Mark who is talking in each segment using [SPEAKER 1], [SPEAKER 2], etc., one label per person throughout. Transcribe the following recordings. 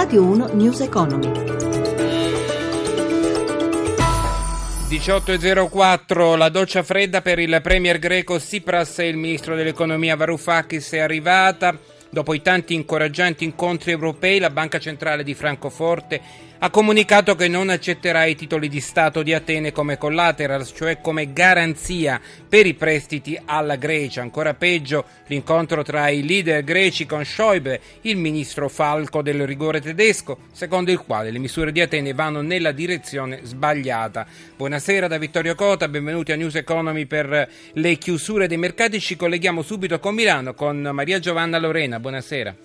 [SPEAKER 1] Radio 1 News Economy.
[SPEAKER 2] 18.04, la doccia fredda per il premier greco Tsipras e il ministro dell'economia Varoufakis è arrivata. Dopo i tanti incoraggianti incontri europei, la Banca Centrale di Francoforte ha comunicato che non accetterà i titoli di Stato di Atene come collateral, cioè come garanzia per i prestiti alla Grecia. Ancora peggio l'incontro tra i leader greci con Schäuble, il ministro falco del rigore tedesco, secondo il quale le misure di Atene vanno nella direzione sbagliata. Buonasera da Vittorio Cota, benvenuti a News Economy per le chiusure dei mercati. Ci colleghiamo subito con Milano con Maria Giovanna Lorena. Buonasera.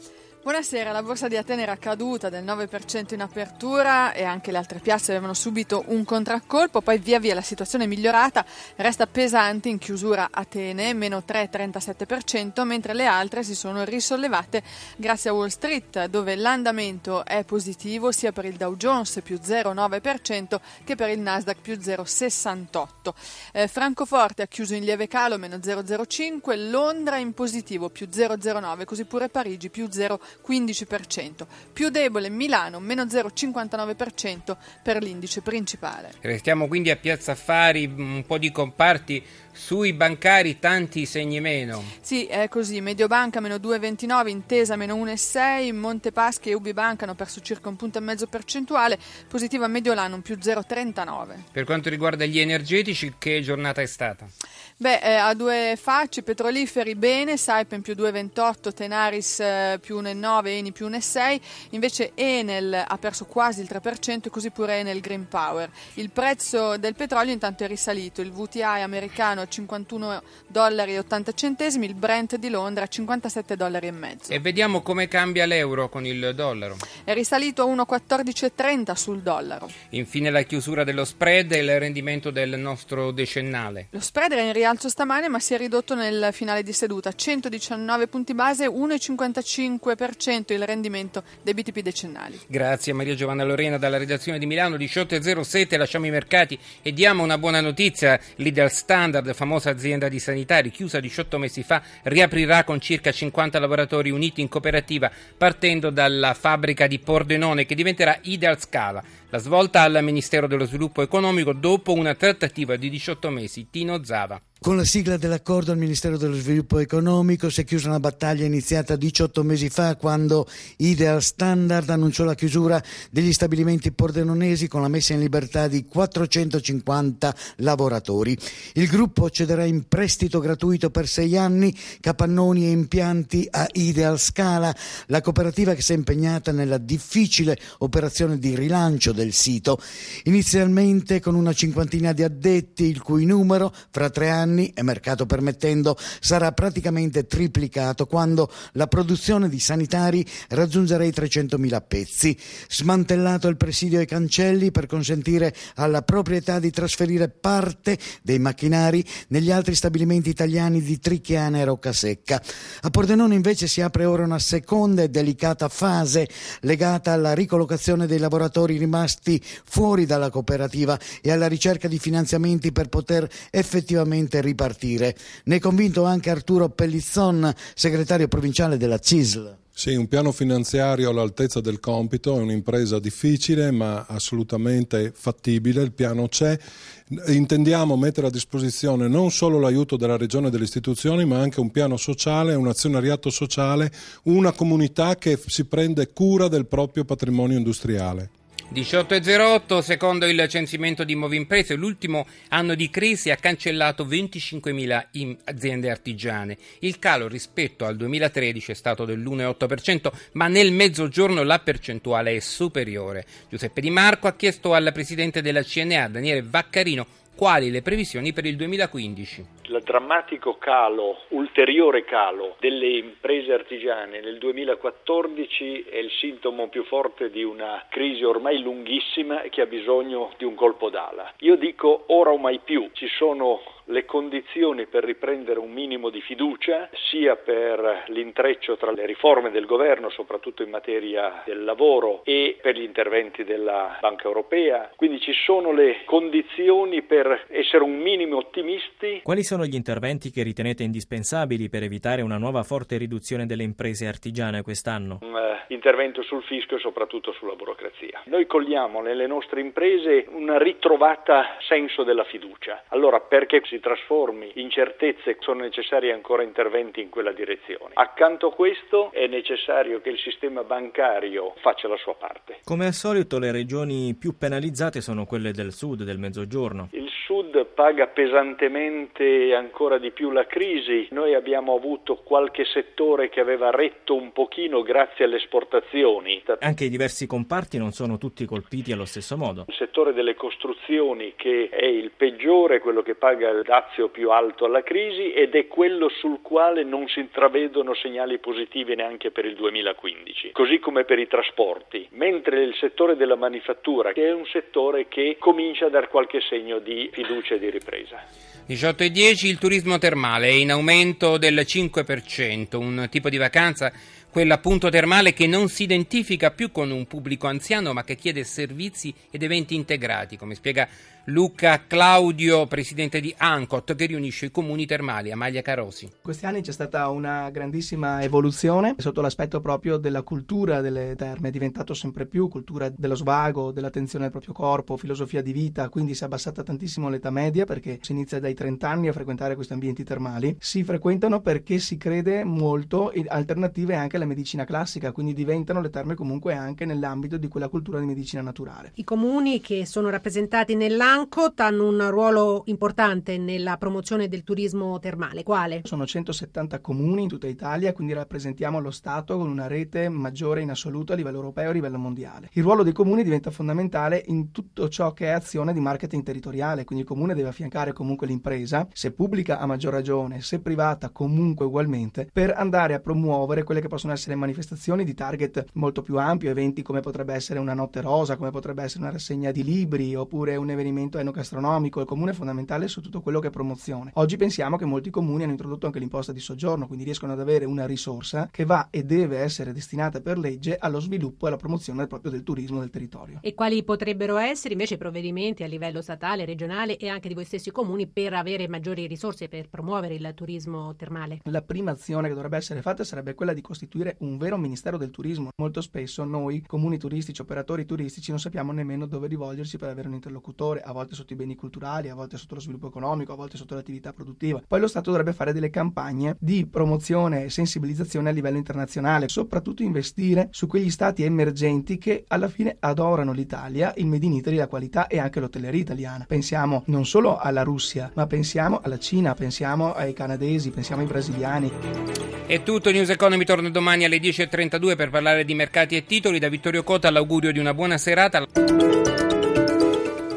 [SPEAKER 3] Buonasera, la borsa di Atene era caduta del 9% in apertura e anche le altre piazze avevano subito un contraccolpo, poi via via la situazione è migliorata, resta pesante in chiusura Atene, meno 3,37%, mentre le altre si sono risollevate grazie a Wall Street, dove l'andamento è positivo sia per il Dow Jones più 0,9% che per il Nasdaq più 0,68%. Eh, Francoforte ha chiuso in lieve calo, meno 0,05%, Londra in positivo più 0,09%, così pure Parigi più 0,5%. 15%. Più debole Milano, meno 0,59% per l'indice principale.
[SPEAKER 2] Restiamo quindi a Piazza Affari, un po' di comparti sui bancari tanti segni meno.
[SPEAKER 3] Sì, è così. Mediobanca meno 2,29, Intesa meno 1,6, Montepaschi e Ubi Banca hanno perso circa un punto e mezzo percentuale, positiva Mediolanum più 0,39.
[SPEAKER 2] Per quanto riguarda gli energetici, che giornata è stata?
[SPEAKER 3] Beh, eh, a due facce, petroliferi bene, Saipem più 2,28, Tenaris eh, più 1,9, Eni più 1,6, invece Enel ha perso quasi il 3% e così pure Enel Green Power. Il prezzo del petrolio intanto è risalito, il VTI americano a 51 dollari 80 centesimi, il Brent di Londra a 57 dollari e mezzo.
[SPEAKER 2] E vediamo come cambia l'euro con il dollaro.
[SPEAKER 3] È risalito a 1,1430 sul dollaro.
[SPEAKER 2] Infine la chiusura dello spread e il rendimento del nostro decennale.
[SPEAKER 3] Lo spread era in rialzo stamane ma si è ridotto nel finale di seduta, 119 punti base, 1,55% il rendimento dei BTP decennali.
[SPEAKER 2] Grazie Maria Giovanna Lorena dalla redazione di Milano 18.07, lasciamo i mercati e diamo una buona notizia, l'Ideal Standard famosa azienda di sanitari, chiusa 18 mesi fa, riaprirà con circa 50 lavoratori uniti in cooperativa, partendo dalla fabbrica di Pordenone che diventerà Ideal Scala. La svolta al Ministero dello Sviluppo Economico dopo una trattativa di 18 mesi. Tino Zava.
[SPEAKER 4] Con la sigla dell'accordo al Ministero dello Sviluppo Economico si è chiusa una battaglia iniziata 18 mesi fa quando Ideal Standard annunciò la chiusura degli stabilimenti pordenonesi con la messa in libertà di 450 lavoratori. Il gruppo cederà in prestito gratuito per sei anni capannoni e impianti a Ideal Scala, la cooperativa che si è impegnata nella difficile operazione di rilancio del sito. Inizialmente con una cinquantina di addetti, il cui numero fra tre anni e mercato permettendo sarà praticamente triplicato quando la produzione di sanitari raggiungerà i 300.000 pezzi. Smantellato il presidio ai cancelli per consentire alla proprietà di trasferire parte dei macchinari negli altri stabilimenti italiani di Tricchiana e Roccasecca. A Pordenone invece si apre ora una seconda e delicata fase legata alla ricollocazione dei lavoratori rimasti fuori dalla cooperativa e alla ricerca di finanziamenti per poter effettivamente ripartire. Ne è convinto anche Arturo Pellizzon, segretario provinciale della CISL.
[SPEAKER 5] Sì, un piano finanziario all'altezza del compito, è un'impresa difficile ma assolutamente fattibile, il piano c'è. Intendiamo mettere a disposizione non solo l'aiuto della Regione e delle istituzioni, ma anche un piano sociale, un azionariato sociale, una comunità che si prende cura del proprio patrimonio industriale.
[SPEAKER 2] 18,08 secondo il censimento di Movimprese, l'ultimo anno di crisi ha cancellato 25.000 aziende artigiane. Il calo rispetto al 2013 è stato dell'1,8%, ma nel mezzogiorno la percentuale è superiore. Giuseppe Di Marco ha chiesto al presidente della CNA, Daniele Vaccarino, quali le previsioni per il 2015.
[SPEAKER 6] Il drammatico calo, ulteriore calo delle imprese artigiane nel 2014 è il sintomo più forte di una crisi ormai lunghissima che ha bisogno di un colpo d'ala. Io dico ora o mai più, ci sono le condizioni per riprendere un minimo di fiducia, sia per l'intreccio tra le riforme del governo, soprattutto in materia del lavoro, e per gli interventi della Banca Europea. Quindi ci sono le condizioni per essere un minimo ottimisti.
[SPEAKER 1] Quali sono gli interventi che ritenete indispensabili per evitare una nuova forte riduzione delle imprese artigiane quest'anno?
[SPEAKER 6] Un uh, intervento sul fisco e soprattutto sulla burocrazia. Noi cogliamo nelle nostre imprese una ritrovata senso della fiducia. Allora perché si trasformi in certezze sono necessari ancora interventi in quella direzione. Accanto a questo è necessario che il sistema bancario faccia la sua parte.
[SPEAKER 1] Come al solito le regioni più penalizzate sono quelle del sud, del mezzogiorno.
[SPEAKER 6] Il sud paga pesantemente ancora di più la crisi. Noi abbiamo avuto qualche settore che aveva retto un pochino grazie alle esportazioni.
[SPEAKER 1] Anche i diversi comparti non sono tutti colpiti allo stesso modo.
[SPEAKER 6] Il settore delle costruzioni che è il peggiore, quello che paga il dazio più alto alla crisi ed è quello sul quale non si intravedono segnali positivi neanche per il 2015, così come per i trasporti, mentre il settore della manifattura, è un settore che comincia a dar qualche segno di fiducia e di ripresa.
[SPEAKER 2] 18 e 10 il turismo termale è in aumento del 5%, un tipo di vacanza quella appunto termale che non si identifica più con un pubblico anziano ma che chiede servizi ed eventi integrati, come spiega Luca Claudio, presidente di ANCOT, che riunisce i comuni termali. Amalia Carosi.
[SPEAKER 7] Questi anni c'è stata una grandissima evoluzione sotto l'aspetto proprio della cultura delle terme, è diventato sempre più cultura dello svago, dell'attenzione al proprio corpo, filosofia di vita, quindi si è abbassata tantissimo l'età media perché si inizia dai 30 anni a frequentare questi ambienti termali. Si frequentano perché si crede molto in alternative anche alla medicina classica, quindi diventano le terme comunque anche nell'ambito di quella cultura di medicina naturale.
[SPEAKER 8] I comuni che sono rappresentati nell'ambito Ancot hanno un ruolo importante nella promozione del turismo termale. Quale?
[SPEAKER 7] Sono 170 comuni in tutta Italia, quindi rappresentiamo lo Stato con una rete maggiore in assoluto a livello europeo e a livello mondiale. Il ruolo dei comuni diventa fondamentale in tutto ciò che è azione di marketing territoriale, quindi il comune deve affiancare comunque l'impresa, se pubblica a maggior ragione, se privata comunque ugualmente, per andare a promuovere quelle che possono essere manifestazioni di target molto più ampio, eventi come potrebbe essere una notte rosa, come potrebbe essere una rassegna di libri oppure un avvenimento elemento enogastronomico, il comune è fondamentale su tutto quello che è promozione. Oggi pensiamo che molti comuni hanno introdotto anche l'imposta di soggiorno, quindi riescono ad avere una risorsa che va e deve essere destinata per legge allo sviluppo e alla promozione proprio del turismo del territorio.
[SPEAKER 8] E quali potrebbero essere invece i provvedimenti a livello statale, regionale e anche di voi stessi comuni per avere maggiori risorse per promuovere il turismo termale?
[SPEAKER 7] La prima azione che dovrebbe essere fatta sarebbe quella di costituire un vero ministero del turismo. Molto spesso noi, comuni turistici, operatori turistici, non sappiamo nemmeno dove rivolgerci per avere un interlocutore a volte sotto i beni culturali, a volte sotto lo sviluppo economico, a volte sotto l'attività produttiva. Poi lo Stato dovrebbe fare delle campagne di promozione e sensibilizzazione a livello internazionale, soprattutto investire su quegli stati emergenti che alla fine adorano l'Italia, il Made in Italy, la qualità e anche l'hotelleria italiana. Pensiamo non solo alla Russia, ma pensiamo alla Cina, pensiamo ai canadesi, pensiamo ai brasiliani.
[SPEAKER 2] È tutto, News Economy torna domani alle 10.32 per parlare di mercati e titoli. Da Vittorio Cota l'augurio di una buona serata.